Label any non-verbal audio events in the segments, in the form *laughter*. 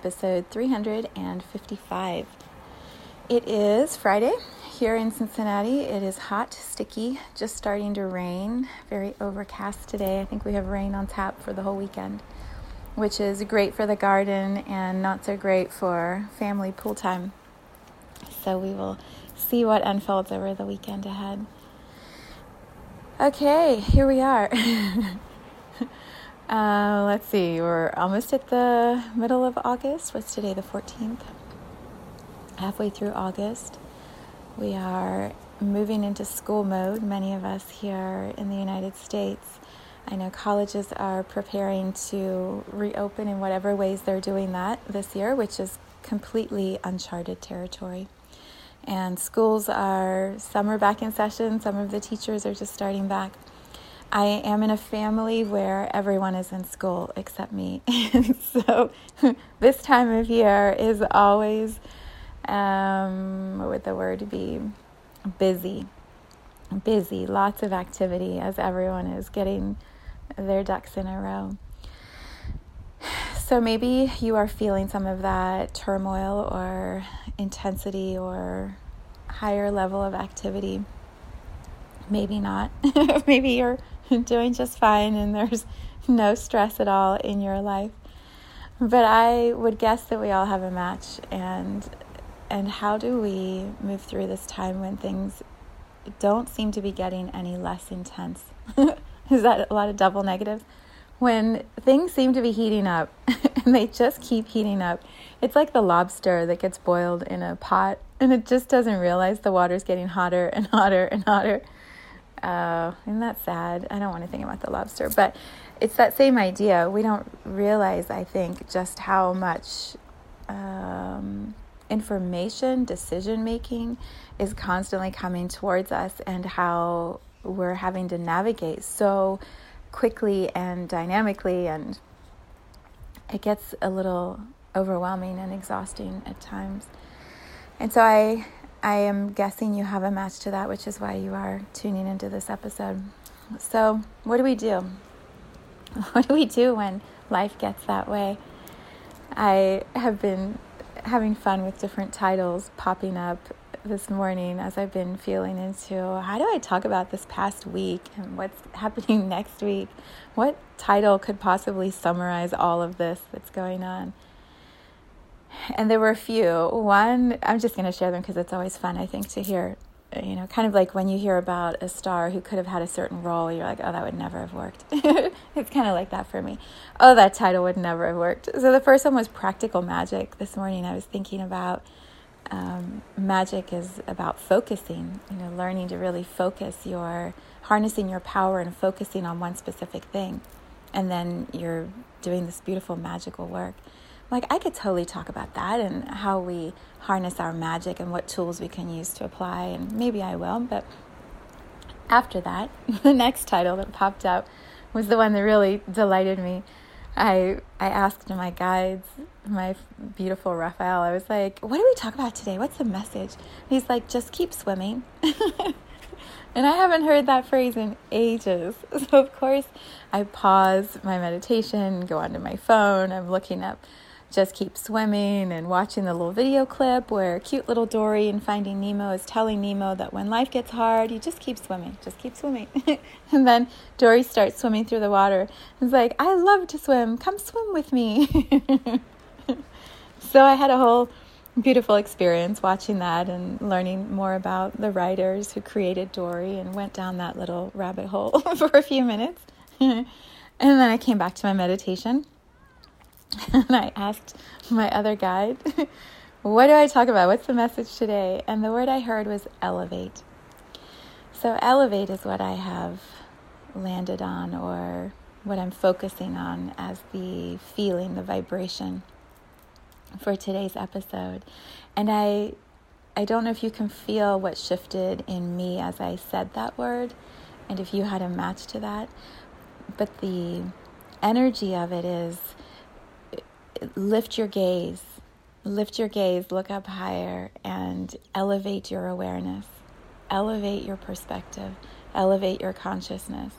Episode 355. It is Friday here in Cincinnati. It is hot, sticky, just starting to rain. Very overcast today. I think we have rain on tap for the whole weekend, which is great for the garden and not so great for family pool time. So we will see what unfolds over the weekend ahead. Okay, here we are. *laughs* Uh, let's see, we're almost at the middle of August. What's today, the 14th? Halfway through August. We are moving into school mode, many of us here in the United States. I know colleges are preparing to reopen in whatever ways they're doing that this year, which is completely uncharted territory. And schools are, some are back in session, some of the teachers are just starting back. I am in a family where everyone is in school except me. and *laughs* so *laughs* this time of year is always, um, what would the word be? Busy. Busy. Lots of activity as everyone is getting their ducks in a row. So maybe you are feeling some of that turmoil or intensity or higher level of activity. Maybe not. *laughs* maybe you're *laughs* doing just fine and there's *laughs* no stress at all in your life. But I would guess that we all have a match and and how do we move through this time when things don't seem to be getting any less intense? *laughs* Is that a lot of double negatives? When things seem to be heating up and they just keep heating up. It's like the lobster that gets boiled in a pot and it just doesn't realize the water's getting hotter and hotter and hotter uh, isn't that sad? I don't want to think about the lobster, but it's that same idea. We don't realize, I think, just how much um, information, decision making is constantly coming towards us, and how we're having to navigate so quickly and dynamically, and it gets a little overwhelming and exhausting at times. And so I I am guessing you have a match to that, which is why you are tuning into this episode. So, what do we do? *laughs* What do we do when life gets that way? I have been having fun with different titles popping up this morning as I've been feeling into how do I talk about this past week and what's *laughs* happening next week? What title could possibly summarize all of this that's going on? And there were a few. One, I'm just going to share them because it's always fun, I think, to hear. You know, kind of like when you hear about a star who could have had a certain role, you're like, oh, that would never have worked. *laughs* it's kind of like that for me. Oh, that title would never have worked. So the first one was Practical Magic. This morning I was thinking about um, magic is about focusing, you know, learning to really focus your, harnessing your power and focusing on one specific thing. And then you're doing this beautiful magical work like I could totally talk about that and how we harness our magic and what tools we can use to apply, and maybe I will. But after that, *laughs* the next title that popped up was the one that really delighted me. I I asked my guides, my beautiful Raphael, I was like, "What do we talk about today? What's the message?" he's like, "Just keep swimming." *laughs* and I haven't heard that phrase in ages. *laughs* So of course, I pause my meditation, go onto my phone. I'm looking up just keep swimming and watching the little video clip where cute little Dory in Finding Nemo is telling Nemo that when life gets hard, you just keep swimming, just keep swimming. *laughs* and then Dory starts swimming through the water. It's like, I love to swim. Come swim with me. *laughs* so I had a whole beautiful experience watching that and learning more about the writers who created Dory and went down that little rabbit hole *laughs* for a few minutes. and then I came back to my meditation *laughs* and I asked my other guide, *laughs* what do I talk about? What's the message today? And the word I heard was elevate. So, elevate is what I have landed on or what I'm focusing on as the feeling, the vibration for today's episode. And I I don't know if you can feel what shifted in me as I said that word and if you had a match to that. But the energy of it is lift your gaze, lift your gaze, look up higher, and elevate your awareness, elevate your perspective, elevate your consciousness.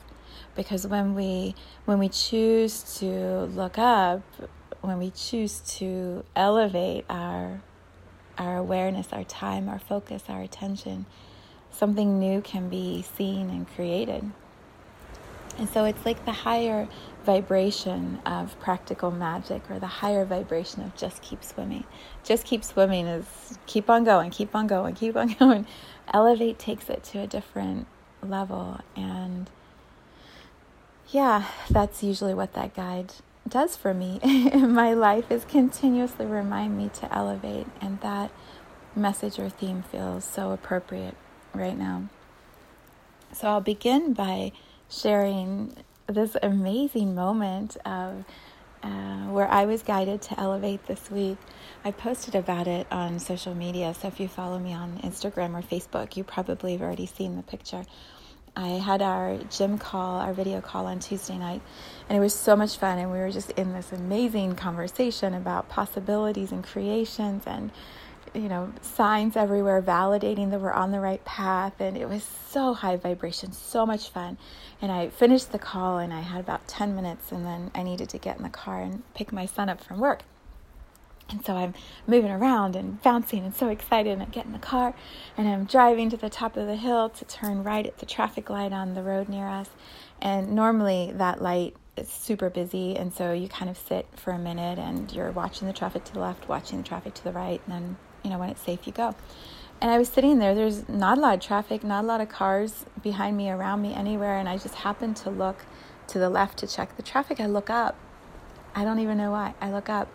Because when we when we choose to look up, when we choose to elevate our our awareness, our time, our focus, our attention, something new can be seen and created. And so it's like the higher vibration of practical magic or the higher vibration of just keep swimming. Just keep swimming is keep on going, keep on going, keep on *laughs* going. Elevate takes it to a different level. And yeah, that's usually what that guide does for me in *laughs* my life is continuously remind me to elevate and that message or theme feels so appropriate right now. So I'll begin by sharing this amazing moment of uh, where I was guided to elevate this week. I posted about it on social media, so if you follow me on Instagram or Facebook, you probably have already seen the picture. I had our gym call, our video call on Tuesday night, and it was so much fun. And we were just in this amazing conversation about possibilities and creations and you know, signs everywhere validating that we're on the right path. And it was so high vibration, so much fun. And I finished the call and I had about 10 minutes, and then I needed to get in the car and pick my son up from work. And so I'm moving around and bouncing and so excited. And I get in the car and I'm driving to the top of the hill to turn right at the traffic light on the road near us. And normally that light is super busy. And so you kind of sit for a minute and you're watching the traffic to the left, watching the traffic to the right. And then you know, when it's safe, you go. And I was sitting there, there's not a lot of traffic, not a lot of cars behind me, around me, anywhere. And I just happened to look to the left to check the traffic. I look up. I don't even know why. I look up.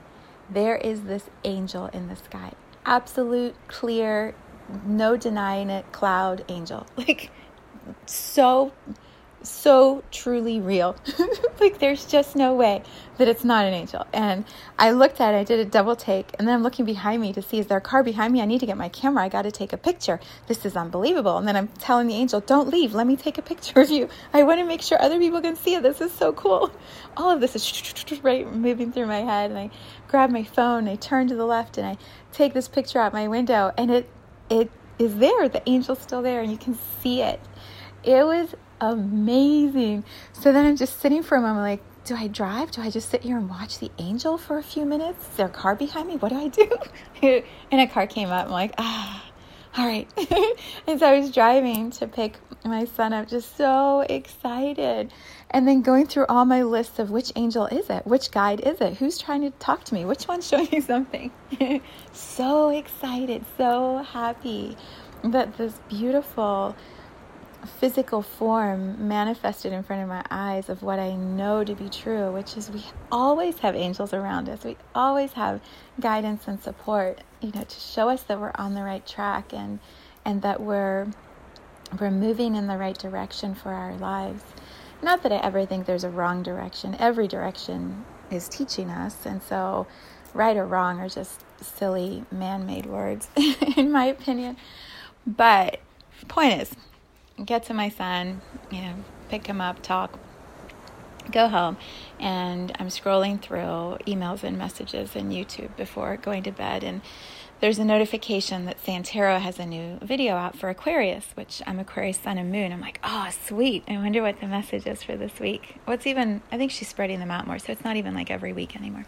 There is this angel in the sky. Absolute, clear, no denying it, cloud angel. *laughs* Like, so so truly real. *laughs* like there's just no way that it's not an angel. And I looked at it, I did a double take, and then I'm looking behind me to see is there a car behind me? I need to get my camera. I got to take a picture. This is unbelievable. And then I'm telling the angel, "Don't leave. Let me take a picture of you. I want to make sure other people can see it. This is so cool." All of this is *laughs* right moving through my head, and I grab my phone, I turn to the left, and I take this picture out my window, and it it is there. The angel's still there, and you can see it. It was amazing. So then I'm just sitting for a moment, like, do I drive? Do I just sit here and watch the angel for a few minutes? Is there a car behind me? What do I do? *laughs* and a car came up. I'm like, ah, all right. *laughs* and so I was driving to pick my son up, just so excited. And then going through all my lists of which angel is it? Which guide is it? Who's trying to talk to me? Which one's *laughs* showing me something? so excited, so happy that this beautiful physical form manifested in front of my eyes of what I know to be true, which is we always have angels around us. We always have guidance and support, you know, to show us that we're on the right track and and that we're we're moving in the right direction for our lives. Not that I ever think there's a wrong direction. Every direction is teaching us, and so right or wrong are just silly man-made words *laughs* in my opinion. But point is, get to my son, you know, pick him up, talk, go home. And I'm scrolling through emails and messages and YouTube before going to bed. And there's a notification that Santero has a new video out for Aquarius, which I'm Aquarius Sun and Moon. I'm like, oh, sweet. I wonder what the message is for this week. What's even, I think she's spreading them out more, so it's not even like every week anymore.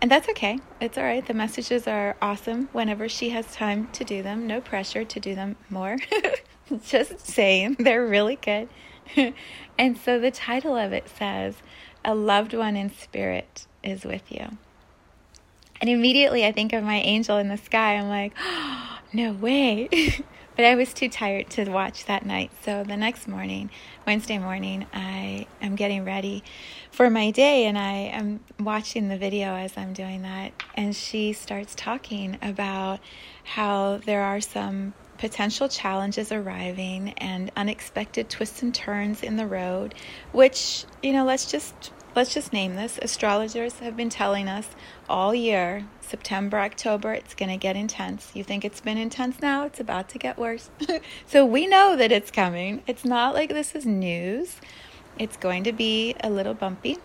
And that's okay. It's all right. The messages are awesome whenever she has time to do them. No pressure to do them more. *laughs* *laughs* Just saying, they're really good. *laughs* and so the title of it says, A Loved One in Spirit is with you. And immediately I think of my angel in the sky. I'm like, oh, *gasps* no way. *laughs* but I was too tired to watch that night. So the next morning, Wednesday morning, I am getting ready for my day and I am watching the video as I'm doing that. And she starts talking about how there are some potential challenges arriving and unexpected twists and turns in the road, which, you know, let's just let's just name this. Astrologers have been telling us all year, September, October, it's going to get intense. You think it's been intense now? It's about to get worse. *laughs* so we know that it's coming. It's not like this is news. It's going to be a little bumpy.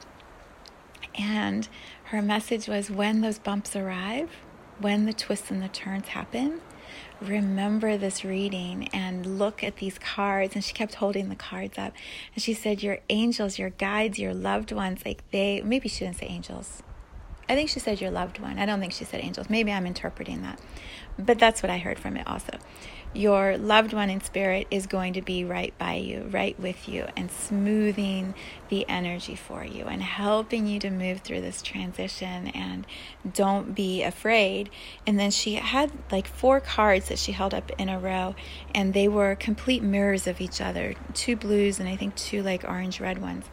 And her message was when those bumps arrive, when the twists and the turns happen, remember this reading and look at these cards. And she kept holding the cards up. And she said, Your angels, your guides, your loved ones, like they, maybe she didn't say angels. I think she said your loved one. I don't think she said angels. Maybe I'm interpreting that. But that's what I heard from it also your loved one in spirit is going to be right by you, right with you, and smoothing the energy for you and helping you to move through this transition. And don't be afraid. And then she had like four cards that she held up in a row, and they were complete mirrors of each other two blues, and I think two like orange red ones.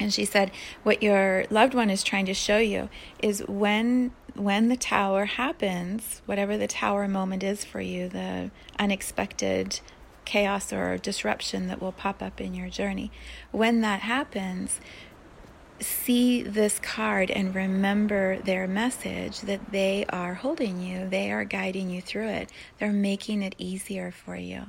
And she said, What your loved one is trying to show you is when when the tower happens, whatever the tower moment is for you, the unexpected chaos or disruption that will pop up in your journey, when that happens, see this card and remember their message that they are holding you, they are guiding you through it, they're making it easier for you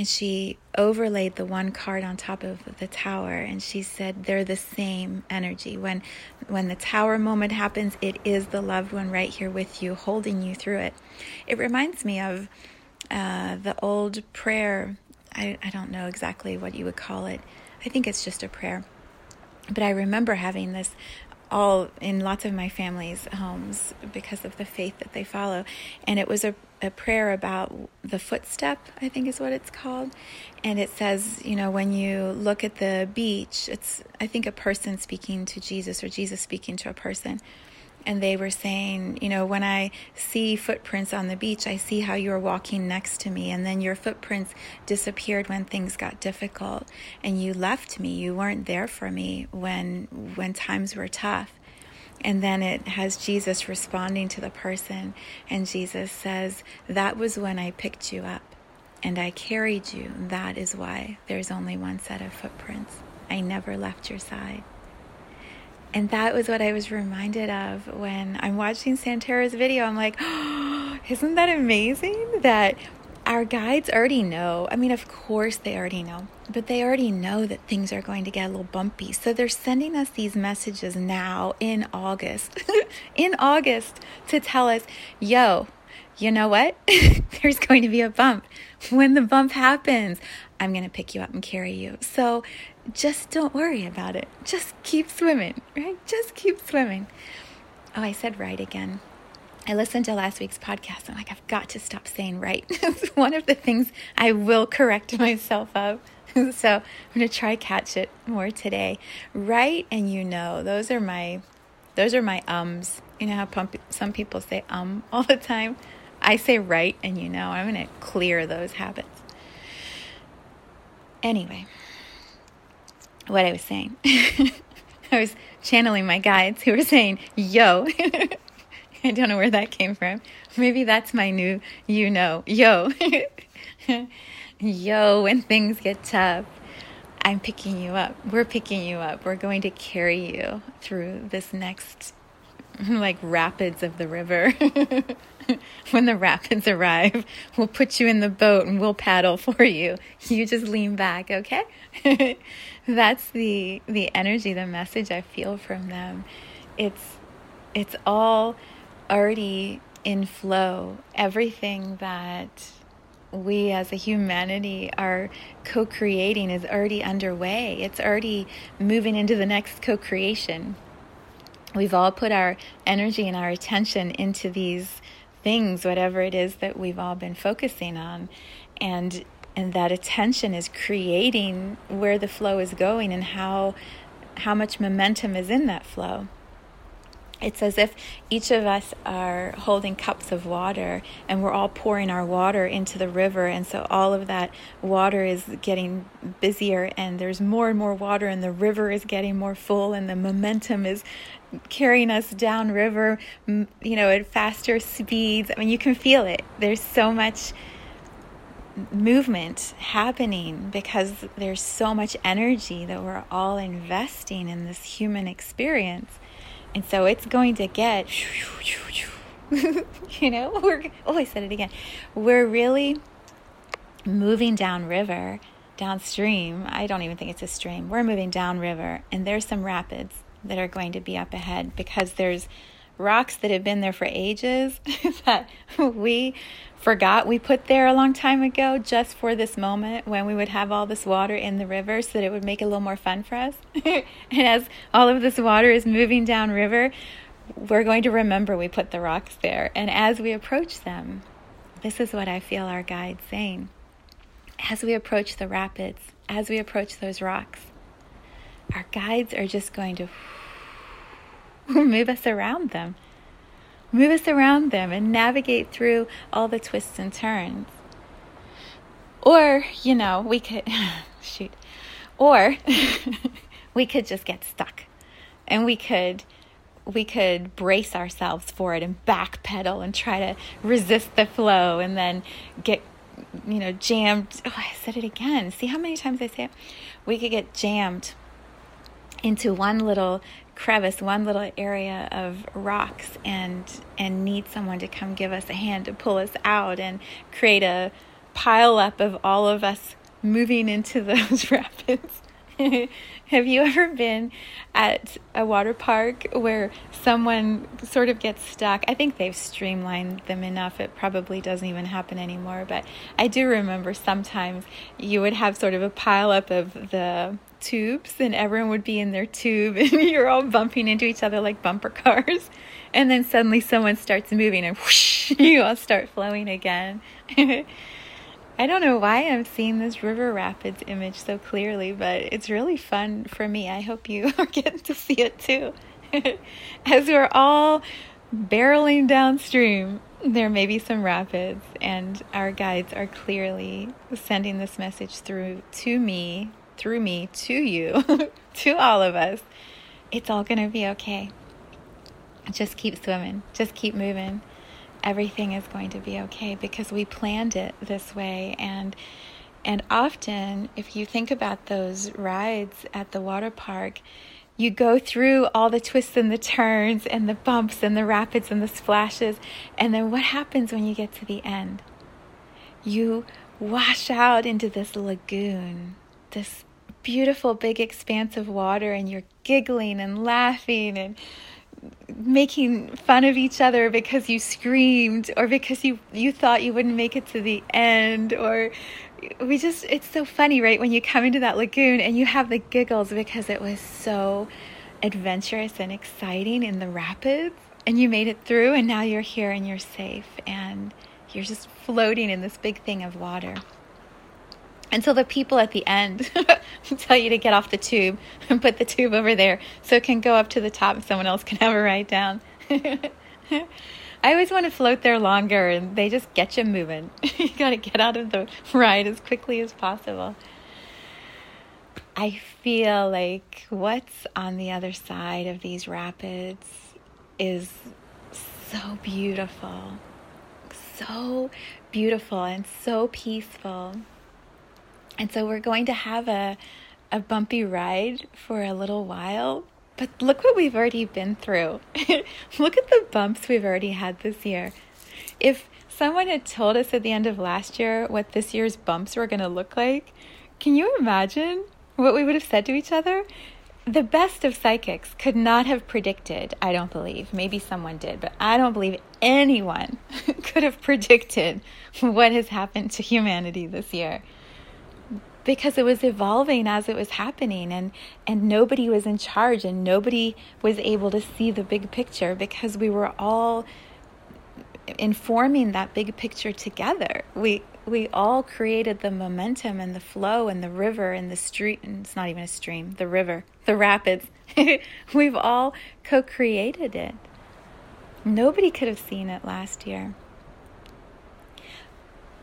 and she overlaid the one card on top of the tower and she said they're the same energy. When when the tower moment happens it is the loved one right here with you holding you through it. It reminds me of uh, the old prayer. I, I don't know exactly what you would call it. I think it's just a prayer. But i remember having this all in lots of my family's homes because of the faith that they follow. And it was a, a prayer about the footstep, I think is what it's called. And it says, you know, when you look at the beach, it's, I think, a person speaking to Jesus or Jesus speaking to a person and they were saying, you know, when I see footprints on the beach, I see how you were walking next to me, and then your footprints disappeared when things got difficult, and you left me. You weren't there for me when when times were tough. And then it has Jesus responding to the person, and Jesus says, That was when I picked you up and I carried you. That is why there's only one set of footprints. I never left your side. And that was what I was reminded of when I'm watching Santara's video. I'm like, oh, *gasps* isn't that amazing that our guides already know? I mean, of course they already know, but they already know that things are going to get a little bumpy. So they're sending us these messages now in August, *laughs* in August to tell us, yo, you know what? *laughs* There's going to be a bump. When the bump happens, I'm going to pick you up and carry you. So just don't worry about it. Just keep swimming, right? Just keep swimming. Oh, I said right again. I listened to last week's podcast. I'm like, I've got to stop saying right. *laughs* it's one of the things I will correct myself of. *laughs* so I'm going to try catch it more today. Right and you know, those are my those are my ums. You know how pump, some people say um all the time. I say right and you know. I'm going to clear those habits. Anyway, what I was saying. *laughs* I was channeling my guides who were saying, yo. *laughs* I don't know where that came from. Maybe that's my new, you know, yo. *laughs* yo, when things get tough, I'm picking you up. We're picking you up. We're going to carry you through this next, like, rapids of the river. *laughs* when the rapids arrive, we'll put you in the boat and we'll paddle for you. You just lean back, okay? *laughs* That's the the energy, the message I feel from them. It's it's all already in flow. Everything that we as a humanity are co creating is already underway. It's already moving into the next co creation. We've all put our energy and our attention into these things, whatever it is that we've all been focusing on. And and that attention is creating where the flow is going and how how much momentum is in that flow. it's as if each of us are holding cups of water and we're all pouring our water into the river. And so all of that water is getting busier, and there's more and more water, and the river is getting more full, and the momentum is carrying us downriver, you know, at faster speeds. I mean, you can feel it. There's so much movement happening because there's so much energy that we're all investing in this human experience. And so it's going to get, *laughs* you know, we're, oh, I said it again. We're really moving downriver, downstream. I don't even think it's a stream. We're moving downriver, and there's some rapids that are going to be up ahead because there's rocks that have been there for ages *laughs* that we forgot we put there a long time ago just for this moment when we would have all this water in the river so that it would make it a little more fun for us. *laughs* and as all of this water is moving down river, we're going to remember we put the rocks there. And as we approach them, this is what I feel our guide saying. As we approach the rapids, as we approach those rocks, our guides are just going to *laughs* move us around them. Move us around them and navigate through all the twists and turns. Or, you know, we could, *laughs* shoot, or *laughs* we could just get stuck. And we could we could brace ourselves for it and backpedal and try to resist the flow and then get you know jammed. Oh i said it again. See how many times i say it? We could get jammed into one little crevice, one little area of rocks, and and need someone to come give us a hand to pull us out and create a pile up of all of us moving into *laughs* those rapids. *laughs* Have you ever been at a water park where someone sort of gets stuck? I think they've streamlined them enough, it probably doesn't even happen anymore. But I do remember sometimes you would have sort of a pile up of the tubes and everyone would be in their tube *laughs* and you're all bumping into each other like bumper cars. And then suddenly someone starts moving and whoosh, *laughs* you all start flowing again. *laughs* I don't know why i'm seeing this river rapids image so clearly but it's really fun for me. I hope you are getting to see it too. As we're all barreling downstream there may be some rapids and our guides are clearly sending this message through to me through me to you, *laughs* to all of us, it's all going to be okay. Just keep swimming, just keep moving. Everything is going to be okay because we planned it this way and and often if you think about those rides at the water park, you go through all the twists and the turns and the bumps and the rapids and the splashes. And then what happens when you get to the end? You wash out into this lagoon, this beautiful big expanse of water and you're giggling and laughing and making fun of each other because you screamed or because you you thought you wouldn't make it to the end or we just it's so funny right? When you come into that lagoon and you have the giggles because it was so adventurous and exciting in the rapids and you made it through and now you're here and you're safe and you're just floating in this big thing of water until the people at the end *laughs* tell you to get off the tube and put the tube over there so it can go up to the top and someone else can have a ride down. *laughs* I always want to float there longer and they just get you moving. *laughs* you got to get out of the ride as quickly as possible. I feel like what's on the other side of these rapids is so beautiful. So beautiful and so peaceful. And so we're going to have a, a bumpy ride for a little while. But look what we've already been through. *laughs* look at the bumps we've already had this year. If someone had told us at the end of last year what this year's bumps were going to look like, can you imagine what we would have said to each other? The best of psychics could not have predicted, I don't believe. Maybe someone did, but I don't believe anyone *laughs* could have predicted what has happened to humanity this year because it was evolving as it was happening and and nobody was in charge and nobody was able to see the big picture because we were all informing that big picture together. We we all created the momentum and the flow and the river and the street and it's not even a stream the river the rapids. *laughs* We've all co-created it. Nobody could have seen it last year.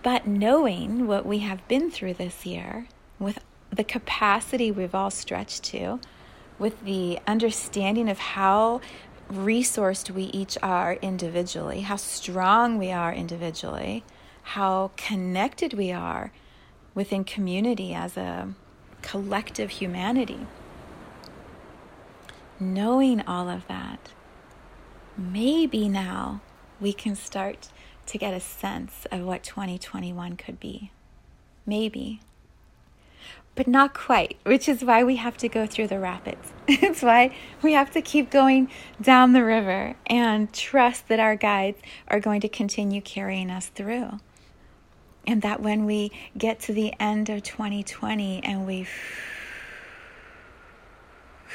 But knowing what we have been through this year, with the capacity we've all stretched to, with the understanding of how resourced we each are individually, how strong we are individually, how connected we are within community as a collective humanity. Knowing all of that, maybe now we can start to get a sense of what 2021 could be. Maybe. But not quite, which is why we have to go through the rapids. *laughs* it's why we have to keep going down the river and trust that our guides are going to continue carrying us through. And that when we get to the end of 2020 and we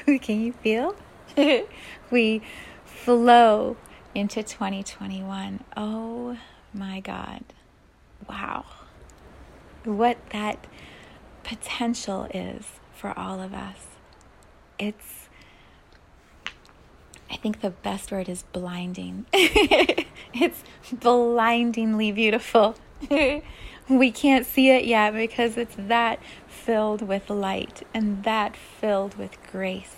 *laughs* can you feel? *laughs* we flow into 2021. Oh my God. Wow. What that potential is for all of us. It's, I think the best word is blinding. *laughs* it's blindingly beautiful. *laughs* we can't see it yet because it's that filled with light and that filled with grace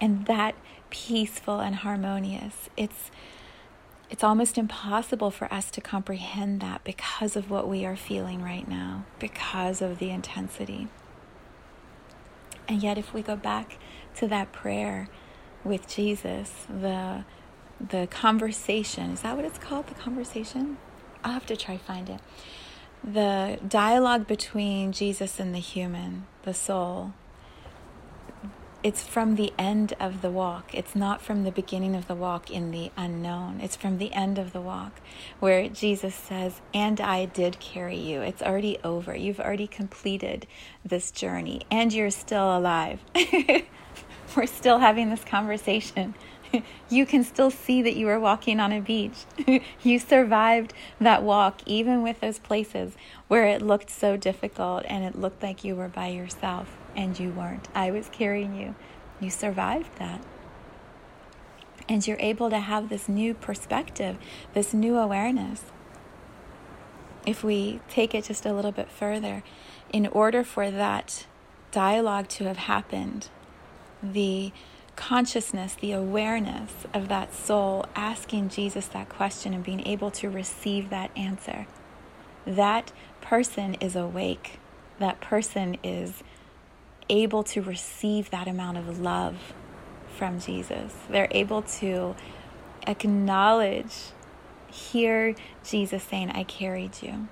and that peaceful and harmonious. It's it's almost impossible for us to comprehend that because of what we are feeling right now, because of the intensity. And yet if we go back to that prayer with Jesus, the the conversation, is that what it's called? The conversation? I'll have to try find it. The dialogue between Jesus and the human, the soul, it's from the end of the walk. It's not from the beginning of the walk in the unknown. It's from the end of the walk where Jesus says, And I did carry you. It's already over. You've already completed this journey and you're still alive. *laughs* We're still having this conversation. *laughs* you can still see that you were walking on a beach. *laughs* you survived that walk, even with those places where it looked so difficult and it looked like you were by yourself and you weren't. I was carrying you. You survived that. And you're able to have this new perspective, this new awareness. If we take it just a little bit further, in order for that dialogue to have happened, the consciousness, the awareness of that soul asking Jesus that question and being able to receive that answer, that person is awake. That person is able to receive that amount of love from Jesus. They're able to acknowledge, hear Jesus saying, I carried you.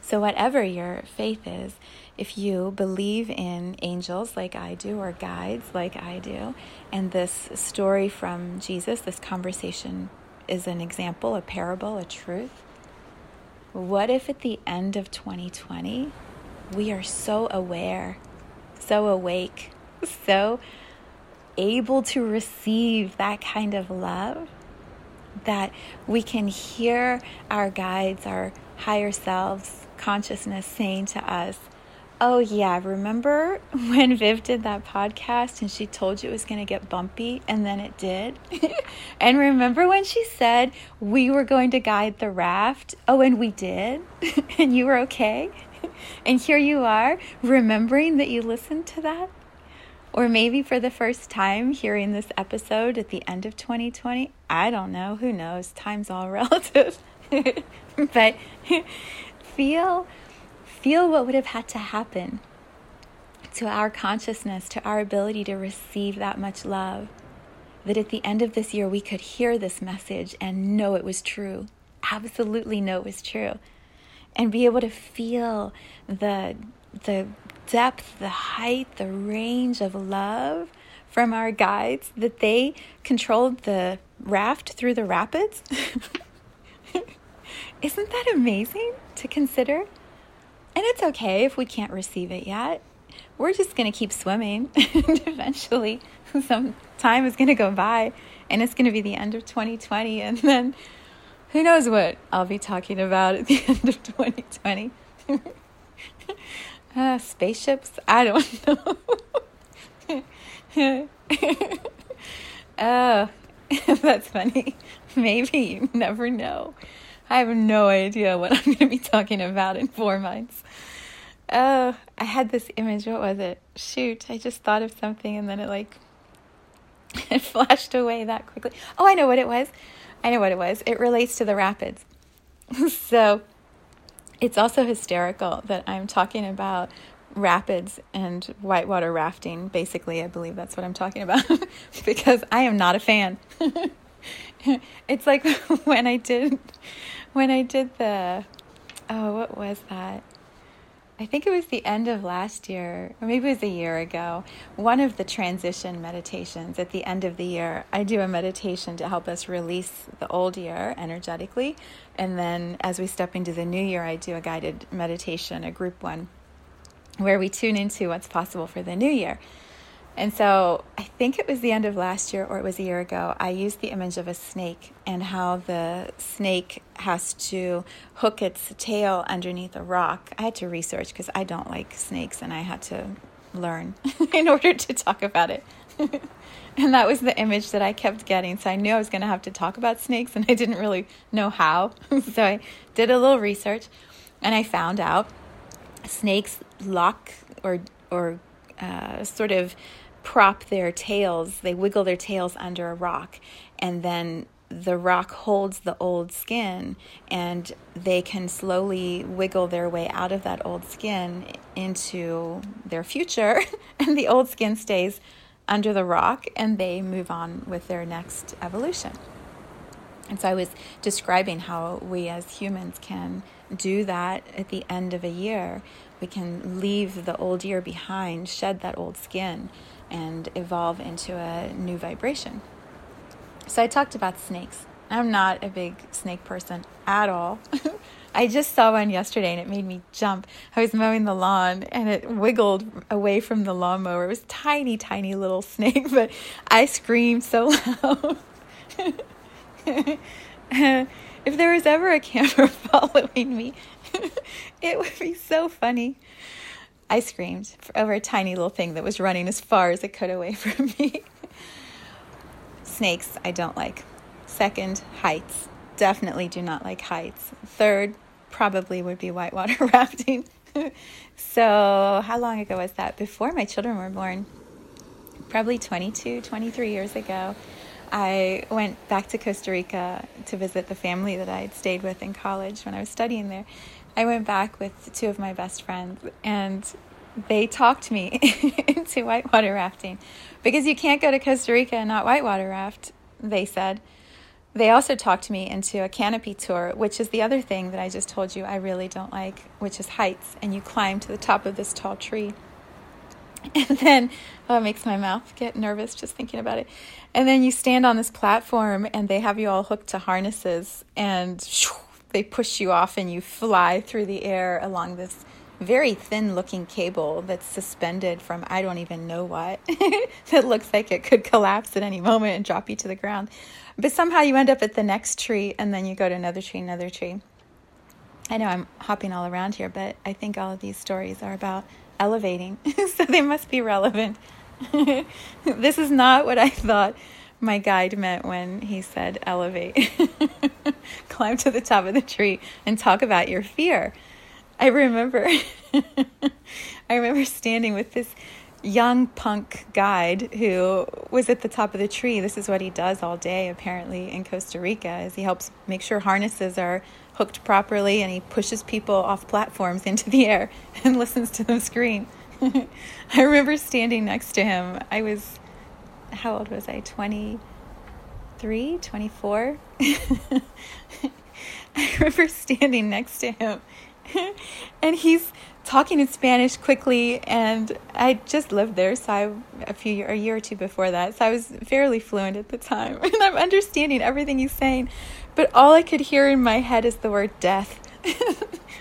So, whatever your faith is, if you believe in angels like I do, or guides like I do, and this story from Jesus, this conversation is an example, a parable, a truth, what if at the end of 2020, we are so aware, so awake, *laughs* so able to receive that kind of love that we can hear our guides, our higher selves, consciousness saying to us, Oh, yeah, remember *laughs* when Viv did that podcast and she told you it was going to get bumpy and then it did? *laughs* and remember when she said we were going to guide the raft? Oh, and we did? and you were okay? *laughs* and here you are remembering that you listened to that. Or maybe for the first time hearing this episode at the end of 2020. I don't know. Who knows? Time's all *laughs* relative. *laughs* but feel feel what would have had to happen to our consciousness, to our ability to receive that much love. That at the end of this year, we could hear this message and know it was true. Absolutely know it was true and be able to feel the the depth, the height, the range of love from our guides that they controlled the raft through the rapids. *laughs* Isn't that amazing to consider? And it's okay if we can't receive it yet. We're just going to keep swimming. *laughs* and eventually, some time is going to go by and it's going to be the end of 2020. And then who knows what I'll be talking about at the *laughs* end of 2020? *laughs* uh, spaceships? I don't *laughs* know. uh, That's funny. Maybe you never know. I have no idea what I'm going to be talking about in four months. Oh, I had this image. What was it? Shoot, I just thought of something and then it like it flashed away that quickly. Oh, I know what it was. I know what it was. It relates to the rapids. *laughs* so it's also hysterical that I'm talking about rapids and whitewater rafting. Basically, I believe that's what I'm talking about *laughs* because I am not a fan. *laughs* it's like when I did when I did the oh, what was that? I think it was the end of last year, or maybe it was a year ago, one of the transition meditations at the end of the year. I do a meditation to help us release the old year energetically. And then as we step into the new year, I do a guided meditation, a group one, where we tune into what's possible for the new year. And so I think it was the end of last year or it was a year ago. I used the image of a snake and how the snake has to hook its tail underneath a rock. I had to research because I don't like snakes and I had to learn *laughs* in order to talk about it. *laughs* and that was the image that I kept getting. So I knew I was going to have to talk about snakes and I didn't really know how. *laughs* so I did a little research and I found out snakes lock or or uh, sort of prop their tails, they wiggle their tails under a rock, and then the rock holds the old skin, and they can slowly wiggle their way out of that old skin into their future, *laughs* and the old skin stays under the rock, and they move on with their next evolution. And so I was describing how we as humans can do that at the end of a year. We can leave the old year behind, shed that old skin, and evolve into a new vibration. So I talked about snakes. I'm not a big snake person at all. *laughs* I just saw one yesterday and it made me jump. I was mowing the lawn and it wiggled away from the lawnmower. It was tiny, tiny little *laughs* snake, but I screamed so *laughs* loud. if there was ever a camera following me, it would be so funny. I screamed over a tiny little thing that was running as far as it could away *laughs* from me. Snakes, I don't like. Second, heights. Definitely do not like heights. Third, probably would be whitewater *laughs* rafting. so, how long ago was that? Before my children were born. Probably 22, 23 years ago. I went back to Costa Rica to visit the family that I had stayed with in college when I was studying there. I went back with two of my best friends and they talked me *laughs* into whitewater rafting because you can't go to Costa Rica and not whitewater raft, they said. They also talked me into a canopy tour, which is the other thing that I just told you I really don't like, which is heights. And you climb to the top of this tall tree. *laughs* And then, oh, it makes my mouth get nervous just thinking about it. And then you stand on this platform and they have you all hooked to harnesses and shoo, they push you off and you fly through the air along this very thin looking cable that's suspended from I don't even know what *laughs* that looks like it could collapse at any moment and drop you to the ground. But somehow you end up at the next tree and then you go to another tree, another tree. I know I'm hopping all around here, but I think all of these stories are about elevating, *laughs* so they must be relevant. *laughs* this is not what I thought my guide meant when he said elevate. *laughs* Climb to the top of the tree and talk about your fear. I remember *laughs* I remember standing with this young punk guide who was at the top of the tree. This is what he does all day apparently in Costa Rica is he helps make sure harnesses are hooked properly and he pushes people off platforms *laughs* into the air and listens to them scream. I remember standing next to him. I was how old was I? 23, 24? *laughs* I remember standing next to him *laughs* and he's talking in Spanish quickly and I just lived there so I a few a year or two before that so I was fairly fluent at the time *laughs* and I'm understanding everything he's saying but all I could hear in my head is the word death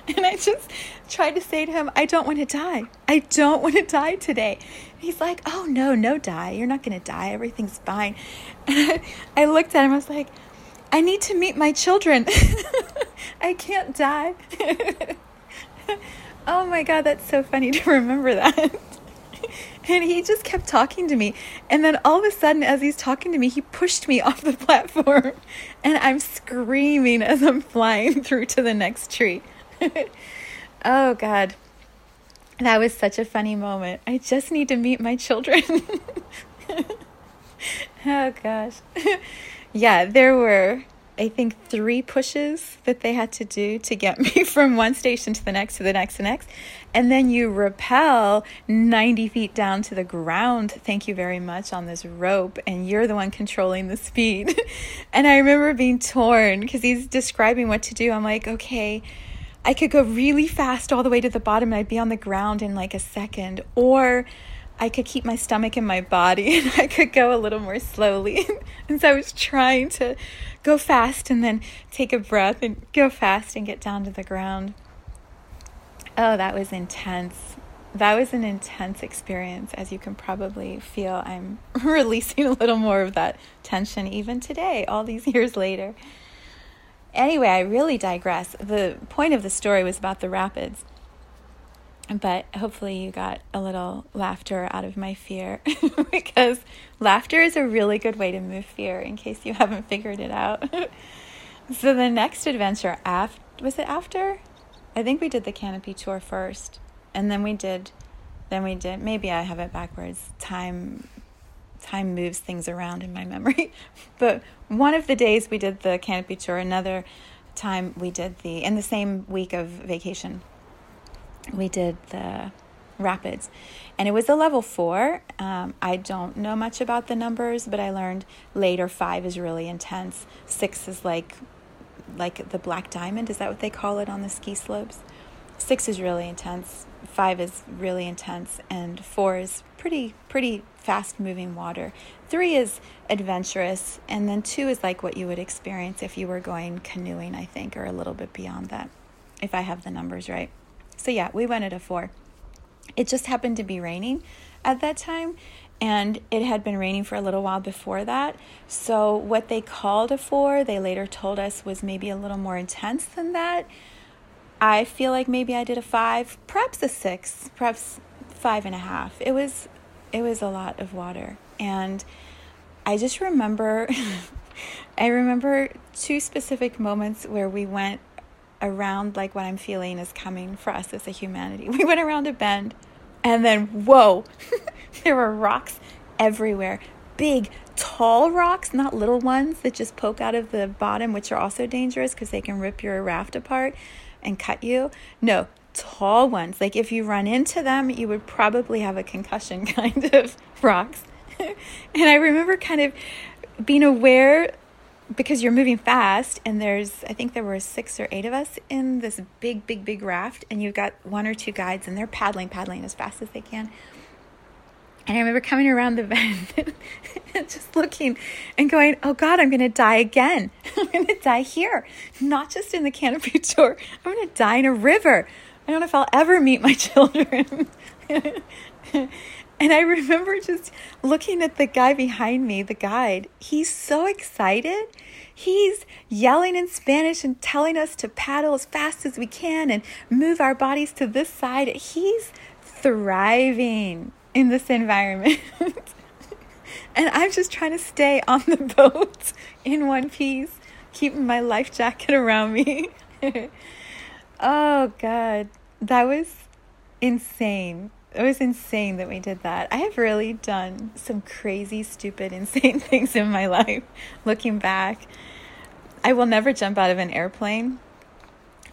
*laughs* and I just tried to say to him, I don't want to die. I don't want to die today. He's like, Oh, no, no, die. You're not going to die. Everything's fine. *laughs* And I looked at him. I was like, I need to meet my children. *laughs* I can't die. oh my God, that's so funny to remember that. and he just kept talking to me. And then all of a sudden, as he's talking to me, he pushed me off the platform. And I'm screaming as I'm flying through to the next tree. *laughs* oh, God. That was such a funny moment. I just need to meet my children. *laughs* oh, gosh. *laughs* yeah, there were I think, three pushes that they had to do to get me from one station to the next, to the next, to the next. And then you rappel 90 feet down to the ground, thank you very much, on this rope. And you're the one controlling the speed. and I remember being torn because he's describing what to do. I'm like, okay. I could go really fast all the way to the bottom and I'd be on the ground in like a second. Or I could keep my stomach in my body *laughs* and I could go a little more slowly. *laughs* and so I was trying to go fast and then take a breath and go fast and get down to the ground. Oh, that was intense. That was an intense experience, as you can probably feel. I'm *laughs* releasing a little more of that tension even today, all these years later. Anyway, I really digress. The point of the story was about the rapids but hopefully you got a little laughter out of my fear *laughs* because laughter is a really good way to move fear in case you haven't figured it out. *laughs* so the next adventure after was it after? I think we did the canopy tour first and then we did then we did maybe I have it backwards. Time time moves things around in my memory. *laughs* but one of the days we did the canopy tour, another time we did the in the same week of vacation we did the rapids. And it was a level four. Um, i don't know much about the numbers but i learned later five is really intense. Six is like like the black diamond. Is that what they call it on the ski slopes? Six is really intense. Five is really intense. And four is pretty pretty fast moving water three is adventurous and then two is like what you would experience if you were going canoeing i think or a little bit beyond that if i have the numbers right so, yeah, we went at a four. It just happened to be raining at that time, and it had been raining for a little while before that. So, what they called a four, they later told us was maybe a little more intense than that. I feel like maybe I did a five, perhaps a six, perhaps five and a half. It was, it was a lot of water, and I just remember, *laughs* I remember two specific moments where we went around like what I'm feeling is coming for us as a humanity. *laughs* We went around a bend and then whoa, *laughs* there were rocks everywhere. Big, tall rocks, not little ones that just poke out of the bottom, which are also dangerous because they can rip your raft apart and cut you. No, tall ones. Like if you run into them, you would probably have a concussion *laughs* kind of rocks. *laughs* and I remember kind of being aware because you're moving fast and there's i think there were six or eight of us in this big big big raft and you've got one or two guides and they're paddling paddling as fast as they can and i remember coming around the bend and *laughs* just looking and going oh god i'm going to die again i'm going to die here not just in the canopy tour i'm going to die in a river i don't know if i'll ever meet my *laughs* children and I remember just looking at the guy behind me, the guide. He's so excited. He's yelling in Spanish and telling us to paddle as fast as we can and move our bodies to this side. He's thriving in this environment. *laughs* and I'm just trying to stay on the boat in one piece, keeping my life jacket around me. *laughs* oh, God. That was insane it was insane that we did that. I have really done some crazy, stupid, *laughs* insane things in my life. Looking back, I will never jump out of an airplane.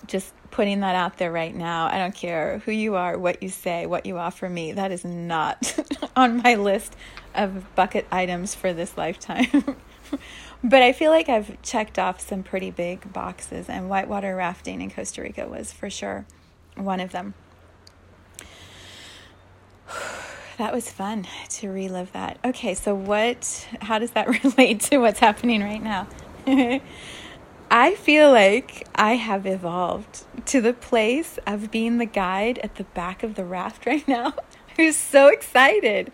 Just putting that out there right now. I don't care who you are, what you say, what you offer me. That is not *laughs* on my list of bucket items for this lifetime. *laughs* but I feel like I've checked off some pretty big boxes, and whitewater rafting in Costa Rica was for sure one of them *sighs* that was fun to relive that. Okay, so what how does that *laughs* relate to what's happening right now? *laughs* I feel like I have evolved to the place of being the guide at the back of the raft right now. *laughs* Who's so excited.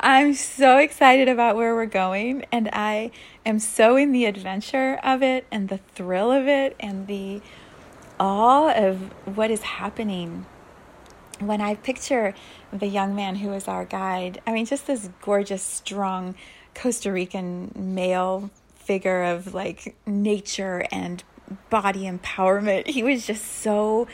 I'm so excited about where we're going, and I am so in the adventure of it, and the thrill of it, and the awe of what is happening when I picture the young man who was our guide, I mean, just this gorgeous, strong Costa Rican male figure of like nature and body empowerment. He was just so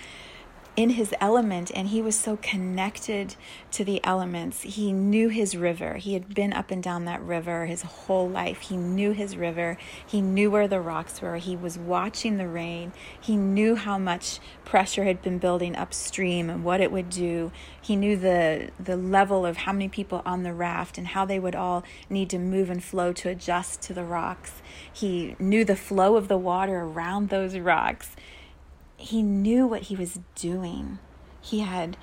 in his element and he was so connected to the elements. He knew his river. He had been up and down that river his whole life. He knew his river. He knew where the rocks were. He was watching the rain. He knew how much pressure had been building upstream and what it would do. He knew the the level of how many people on the raft and how they would all need to move and flow to adjust to the rocks. He knew the flow of the water around those rocks he knew what he was doing. He had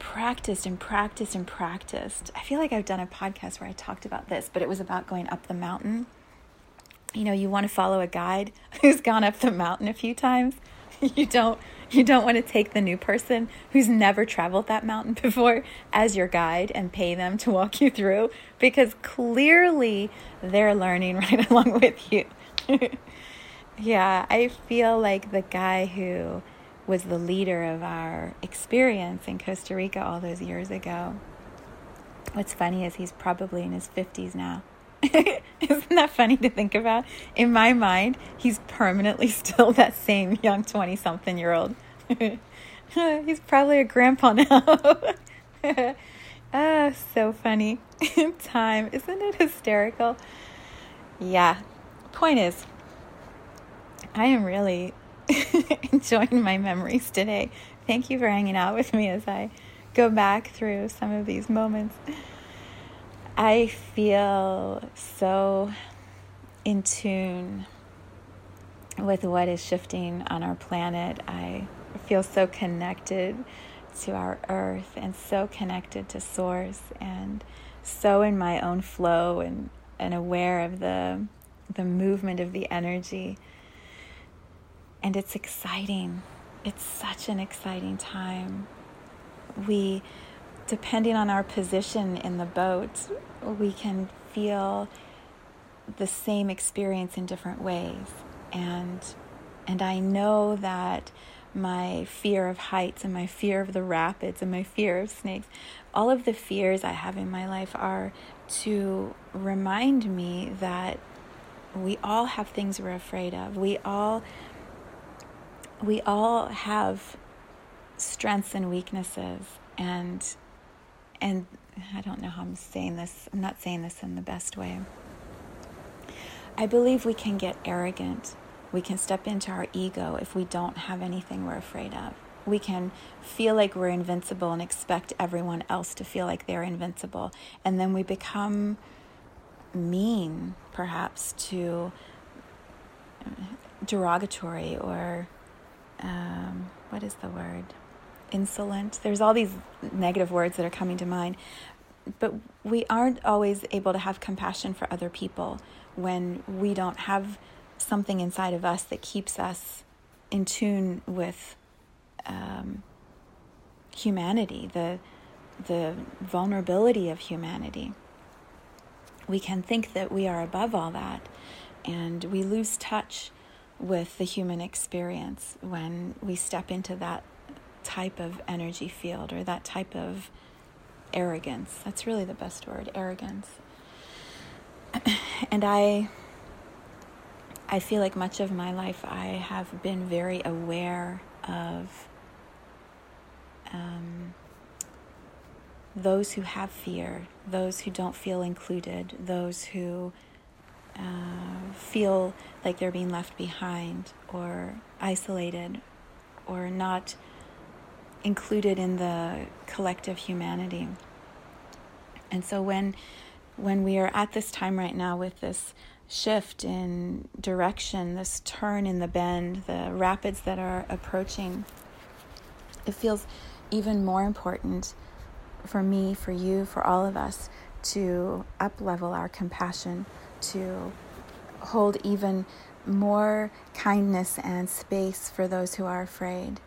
practiced and practiced and practiced. I feel like I've done a podcast where I talked about this, but it was about going up the mountain. You know, you want to follow a guide *laughs* who's gone up the mountain a few times. *laughs* You don't you don't want to take the new person who's never traveled that mountain *laughs* before as your guide and pay them to walk you through because clearly they're learning right along with you. Yeah, I feel like the guy who was the leader of our experience in Costa Rica all those years ago. What's funny is he's probably in his 50s now. *laughs* Isn't that funny to think about? In my mind, he's permanently *laughs* still that same young 20 something year old. *laughs* he's probably a grandpa now. ah, so funny. Time. Isn't it hysterical? Yeah. Point is, I am really *laughs* enjoying my memories today. Thank you for hanging out with me as I go back through some of these moments. I feel so in tune with what is shifting on our planet. I feel so connected to our earth and so connected to source and so in my own flow and, and aware of the the movement of the energy and it's exciting. It's such an exciting time. We, depending on our position in the boat, we can feel the same experience in different ways. And and I know that my fear of heights and my fear of the rapids and my fear of snakes, all of the fears I have in my life are to remind me that we all have things we're afraid of. We all we all have strengths and weaknesses and and I don't know how I'm saying this. I'm not saying this in the best way. I believe we can get arrogant. We can step into our ego if we don't have anything we're afraid of. We can feel like we're invincible and expect everyone else to feel like they're invincible. And then we become mean, perhaps, to derogatory or um, what is the word? Insolent. There's all these negative words that are coming to mind. But we aren't always able to have compassion for other people when we don't have something inside of us that keeps us in tune with um, humanity, the, the vulnerability of humanity. We can think that we are above all that, and we lose touch with the human experience when we step into that type of energy field or that type of arrogance. That's really the best word, arrogance. *clears throat* and I I feel like much of my life I have been very aware of um, those who have fear, those who don't feel included, those who uh, feel like they're being left behind or isolated or not included in the collective humanity. And so when when we are at this time right now with this shift in direction, this turn in the bend, the rapids that are approaching, it feels even more important for me, for you, for all of us to uplevel our compassion to hold even more kindness and space for those who are afraid.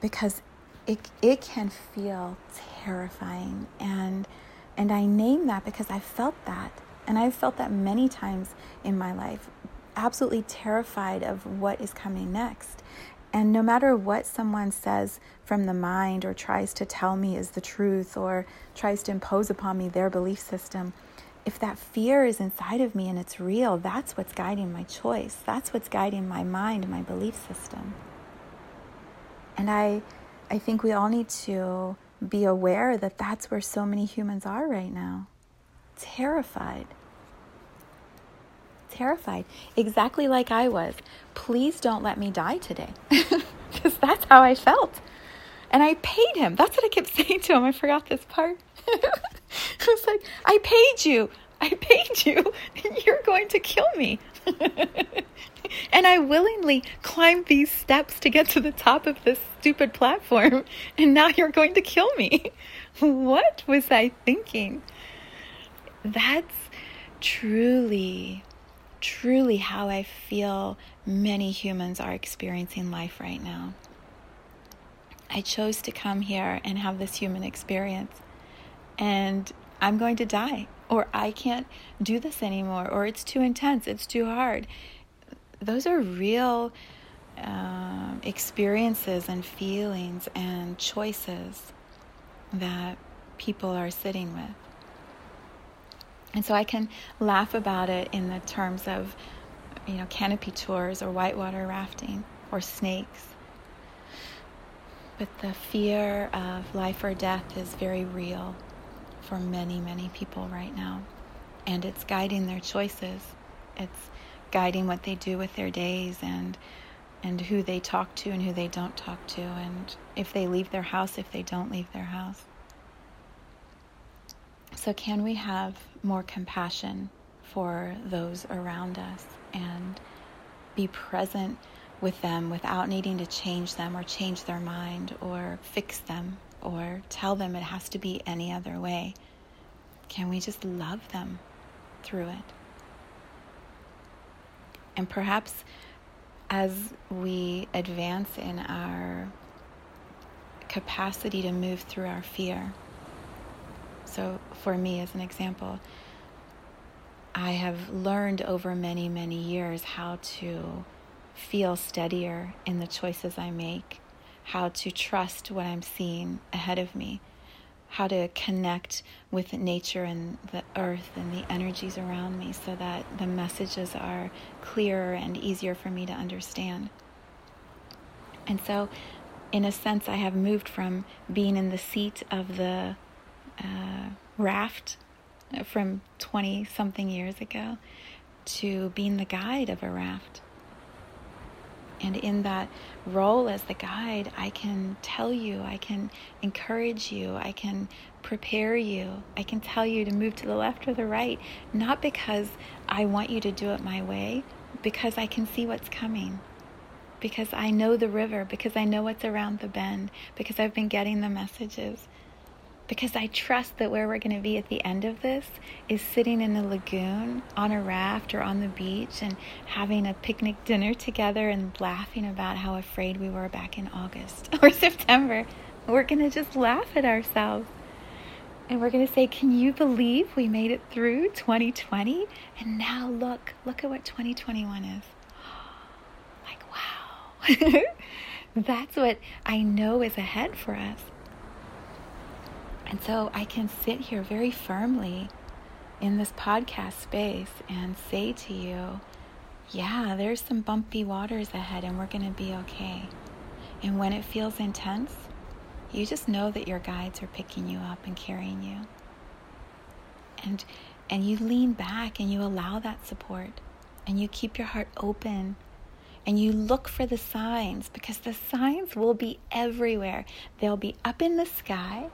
Because it, it can feel terrifying. And, and I name that because I felt that. And I've felt that many times in my life, absolutely terrified of what is coming next. And no matter what someone says from the mind or tries to tell me is the truth or tries to impose upon me their belief system, if that fear is inside of me and it's real, that's what's guiding my choice. That's what's guiding my mind, my belief system. And I, I think we all need to be aware that that's where so many humans are right now. Terrified. Terrified. Exactly like I was. Please don't let me die today. *laughs* Because that's how I felt. And I paid him. That's what I kept *laughs* saying to him. I forgot this part. I was like, I paid you. I paid you. And *laughs* You're going to kill me. *laughs* and I willingly climbed these steps to get to the top of this stupid platform. *laughs* And now you're going to kill me. What was I thinking? That's truly, truly how I feel many humans are experiencing life right now. I chose to come here and have this human experience. And I'm going to die, or I can't do this anymore, or it's too intense, it's too hard. Those are real uh, experiences and feelings and choices that people are sitting with. And so I can laugh about it in the terms of, you know, canopy tours or whitewater rafting or snakes. But the fear of life or death is very real for many, many people right now. And it's guiding their choices. It's guiding what they do with their days and and who they talk to and who they don't talk to and if they leave their house, if they don't leave their house. So can we have more compassion for those around us and be present with them without needing to change them or change their mind or fix them or tell them it has to be any other way? Can we just love them through it? And perhaps as we advance in our capacity to move through our fear, so for me, as an example, I have learned over many, many years how to feel steadier in the choices I make how to trust what I'm seeing ahead of me, how to connect with nature and the earth and the energies around me so that the messages are clearer and easier for me to understand. And so, in a sense, I have moved from being in the seat of the uh, raft from 20 something years ago to being the guide of a raft and in that role as the guide, I can tell you, I can encourage you, I can prepare you, I can tell you to move to the left or the right, not because I want you to do it my way, because I can see what's coming. Because I know the river, because I know what's around the bend, because I've been getting the messages because I trust that where we're going to be at the end of this is sitting in a lagoon on a raft or on the beach and having a picnic dinner together and laughing about how afraid we were back in August *laughs* or September. We're going to just laugh at ourselves. And we're going to say, Can you believe we made it through 2020? And now look, look at what 2021 is. *gasps* Like, wow. *laughs* That's what I know is ahead for us. And so I can sit here very firmly in this podcast space and say to you, yeah, there's some bumpy waters ahead and we're going to be okay. And when it feels intense, you just know that your guides are picking you up and carrying you. And and you lean back and you allow that support and you keep your heart open and you look for the signs because the signs will be everywhere. They'll be up in the sky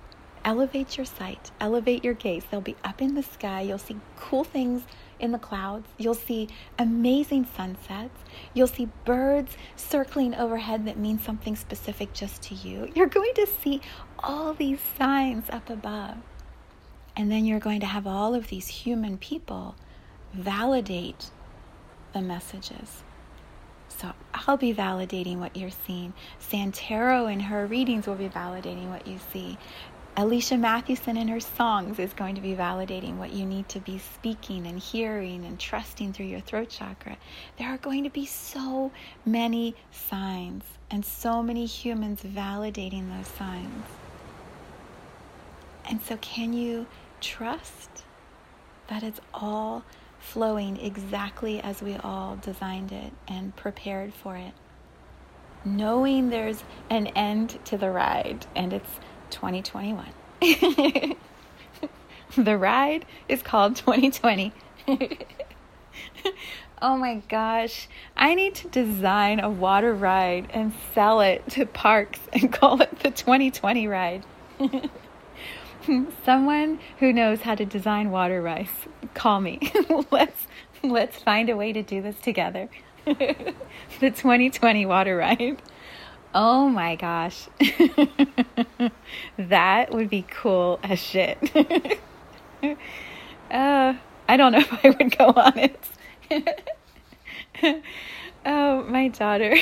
elevate your sight, elevate your gaze. They'll be up in the sky. You'll see cool things in the clouds. You'll see amazing sunsets. You'll see birds circling overhead that mean something specific just to you. You're going to see all these signs up above. And then you're going to have all of these human people validate the messages. So I'll be validating what you're seeing. Santero in her readings will be validating what you see Alicia Mathewson in her songs is going to be validating what you need to be speaking and hearing and trusting through your throat chakra. There are going to be so many signs and so many humans validating those signs. And so, can you trust that it's all flowing exactly as we all designed it and prepared for it? Knowing there's an end to the ride and it's 2021. *laughs* the ride is called 2020. *laughs* oh my gosh. I need to design a water ride and sell it to parks and *laughs* call it the 2020 ride. Someone who knows how to design water rides, call me. let's let's find a way to do this together. the 2020 water ride. Oh my gosh. *laughs* that would be cool as shit. *laughs* uh, I don't know *laughs* if I would go on it. oh, my daughter.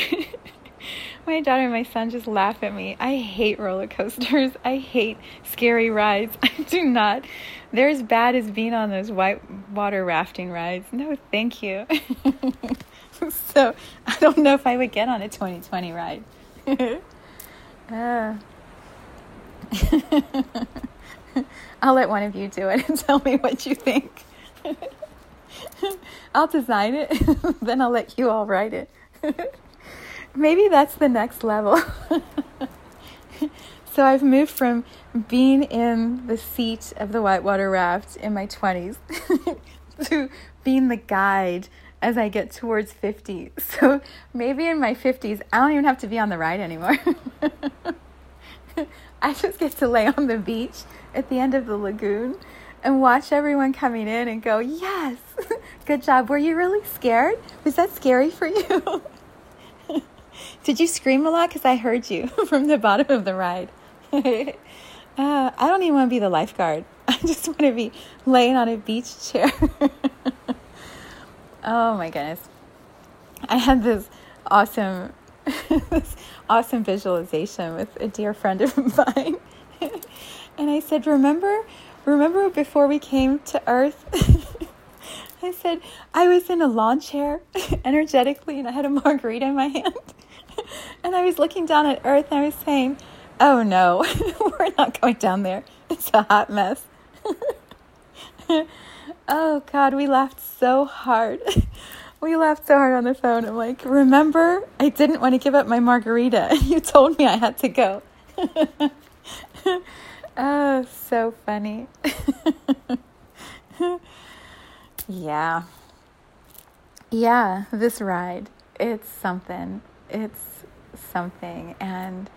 my daughter and my son just laugh at me. I hate roller coasters. I hate scary rides. I do not. They're as bad as being on those white water rafting rides. No, thank you. so I don't know if I would get on a 2020 ride uh. *laughs* I'll let one of you do it and *laughs* tell me what you think. *laughs* I'll design it, then I'll let you all write it. Maybe that's the next level. so I've moved from being in the seat of the whitewater raft in my 20s to being the guide as I get towards 50. *laughs* So maybe in my 50s, I don't even have to be on the ride anymore. *laughs* I just get to lay on the beach at the end of the lagoon and watch everyone coming in and go, Yes, *laughs* good job. Were you really scared? Was that scary for you? Did you scream a lot? Because I heard you from the bottom of the ride. uh, I don't even want to be the lifeguard. I just want to be laying on a beach chair. Oh my goodness. I had this awesome *laughs* this awesome visualization with a dear friend of *laughs* mine. and I said, "Remember, remember before we came to earth?" *laughs* I said, "I was in a lawn chair energetically and I had a margarita in my hand." and I was looking down at earth and I was saying, "Oh no, we're not going down there. It's a hot mess." Oh God, we laughed so hard. *laughs* we laughed so hard on the phone. I'm like, remember, I didn't want to give up my margarita. *laughs* You told me I had to go. *laughs* oh, so funny. yeah. Yeah, this ride, it's something. It's something. And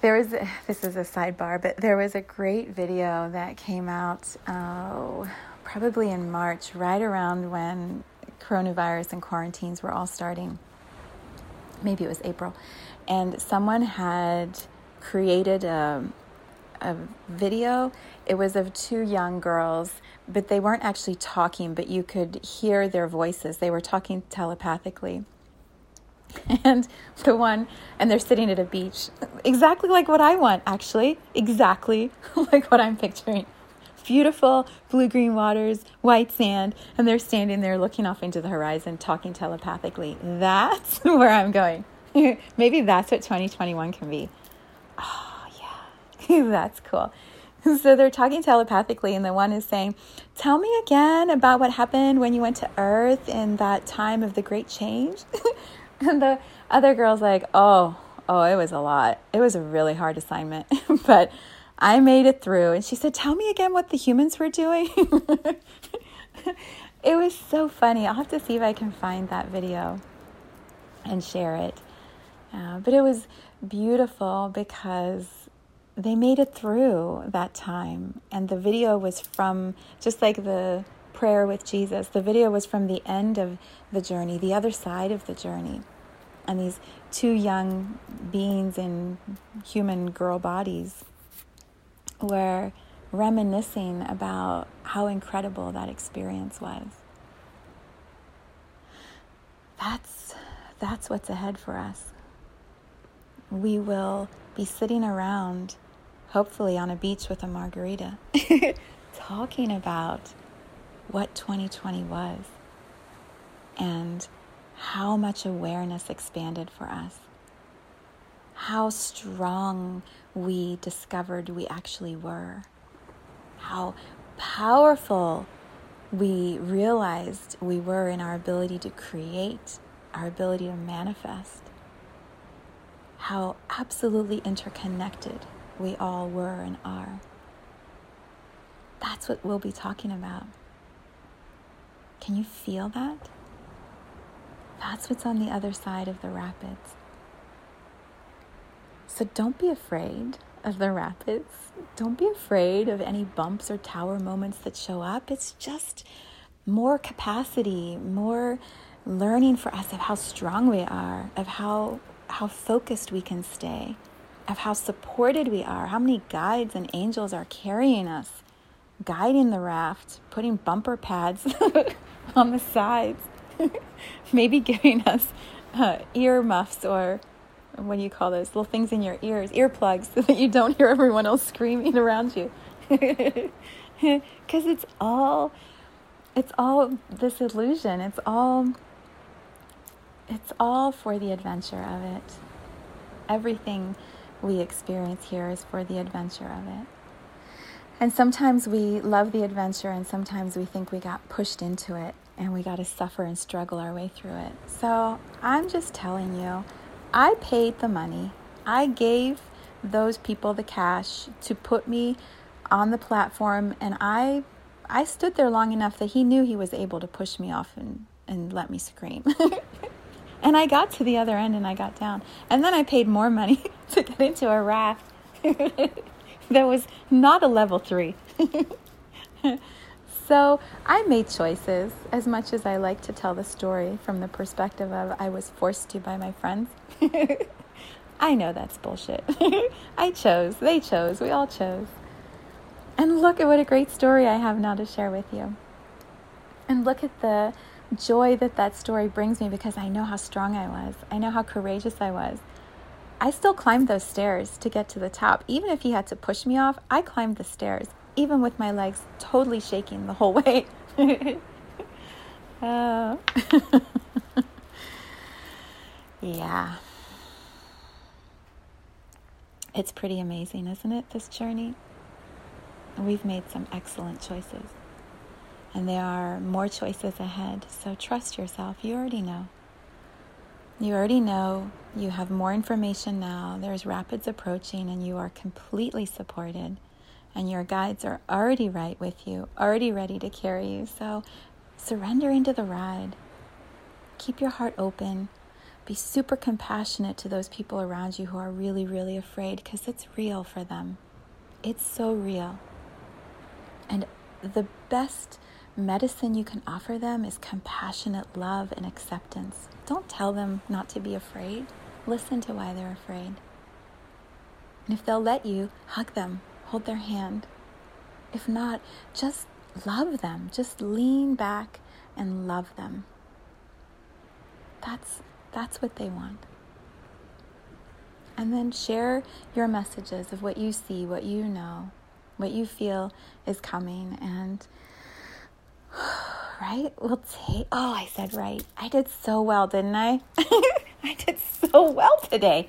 there was, this is a sidebar, but there was a great video that came out, oh, probably in March, right around when coronavirus and quarantines were all starting. Maybe it was April. And someone had created a, a video. It was of two young girls, but they weren't actually talking, but you could hear their voices. They were talking telepathically. *laughs* And the one, and they're sitting at a beach, exactly like what I want, actually, exactly *laughs* like what I'm picturing beautiful blue green waters, white sand, and they're standing there looking off into the horizon, talking telepathically. That's *laughs* where I'm going. *laughs* Maybe that's what 2021 can be. Oh, yeah, *laughs* that's cool. So they're talking telepathically, and the one is saying, Tell me again about what happened when you went to Earth in that time of the great change. and the other girl's like, Oh, oh, it was a lot. It was a really hard assignment, but I made it through. And she said, Tell me again what the humans were doing. *laughs* it was so funny. I'll have to see if I can find that video and share it. Uh, but it was beautiful because they made it through that time. And the video was from, just like the prayer with Jesus, the video was from the end of the journey, the other side of the journey. And these two young beings in human girl bodies were reminiscing about how incredible that experience was. That's, that's what's ahead for us. We will be sitting around, hopefully on a beach with a margarita, *laughs* talking about what 2020 was and how much awareness expanded for us, how strong we discovered we actually were, how powerful we realized we were in our ability to create, our ability to manifest, how absolutely interconnected we all were and are. That's what we'll be talking about. Can you feel that? That's what's on the other side of the rapids. So don't be afraid of the rapids. Don't be afraid of any bumps or tower moments that show up. It's just more capacity, more learning for us of how strong we are, of how how focused we can stay, of how supported we are, how many guides and angels are carrying us, guiding the raft, putting bumper pads *laughs* on the sides, *laughs* maybe giving us uh, ear muffs or what do you call those little things in your ears, earplugs, *laughs* so that you don't hear everyone else screaming around you. *laughs* Because it's all, it's all this illusion. It's all, it's all for the adventure of it. Everything we experience here is for the adventure of it. And sometimes we love the adventure, and sometimes we think we got pushed into it and we got to suffer and struggle our way through it. So I'm just telling you I paid the money. I gave those people the cash to put me on the platform and I I stood there long enough that he knew he was able to push me off and, and let me scream. *laughs* and I got to the other end and I got down. And then I paid more money *laughs* to get into a raft *laughs* that was not a level three. So I made choices as much as I like to tell the story from the perspective of I was forced to by my friends. *laughs* I know that's bullshit. *laughs* I chose. They chose. We all chose. And look at what a great story I have now to share with you. And look at the joy that that story brings me because I know how strong I was. I know how courageous I was. I still climbed those stairs to get to the top. Even if he had to push me off, I climbed the stairs, even with my legs totally shaking the whole way. uh. *laughs* *laughs* yeah. It's pretty amazing, isn't it, this journey? We've made some excellent choices. And there are more choices ahead, so trust yourself. You already know. You already know. You have more information now. There's rapids approaching, and you are completely supported. And your guides are already right with you, already ready to carry you. So surrender into the ride. Keep your heart open. Be super compassionate to those people around you who are really, really afraid because it's real for them. It's so real. And the best medicine you can offer them is compassionate love and acceptance. Don't tell them not to be afraid. Listen to why they're afraid. And if they'll let you, hug them, hold their hand. If not, just love them. Just lean back and love them. That's that's what they want. And then share your messages of what you see, what you know, what you feel is coming. And, right? We'll take, oh, I said right. I did so well, didn't I? I did so well today.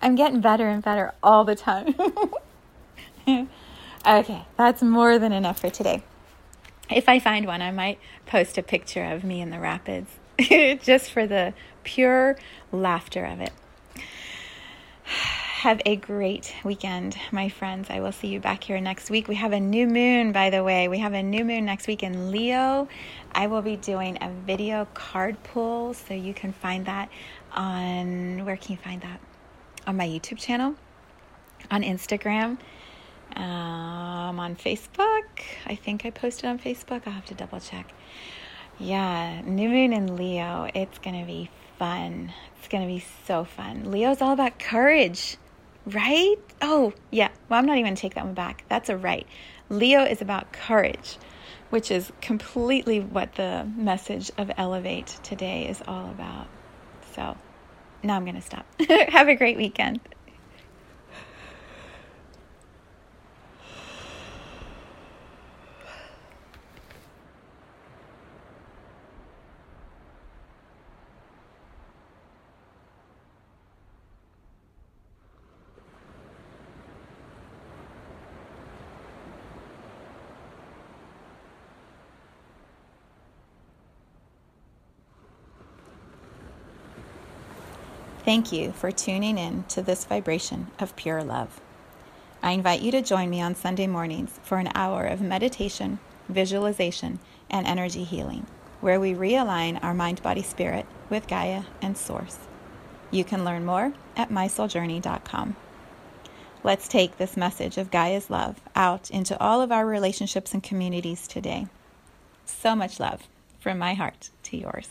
I'm getting better and better all the time. *laughs* okay, that's more than enough for today. If I find one, I might post a picture of me in the rapids *laughs* just for the pure laughter of it. Have a great weekend, my friends. I will see you back here next week. We have a new moon, by the way. We have a new moon next week in Leo. I will be doing a video card pull, so you can find that on where can you find that? On my YouTube channel, on Instagram um, on Facebook. I think I posted on Facebook. I'll have to double check. Yeah, new moon in Leo. It's going to be fun. It's going to be so fun. Leo's all about courage, right? Oh, yeah. Well, I'm not even going to take that one back. That's a right. Leo is about courage, which is completely what the message of Elevate today is all about. So now I'm going to stop. *laughs* Have a great weekend. Thank you for tuning in to this vibration of pure love. I invite you to join me on Sunday mornings for an hour of meditation, visualization, and energy healing, where we realign our mind, body, spirit with Gaia and Source. You can learn more at mysouljourney.com. Let's take this message of Gaia's love out into all of our relationships and communities today. So much love from my heart to yours.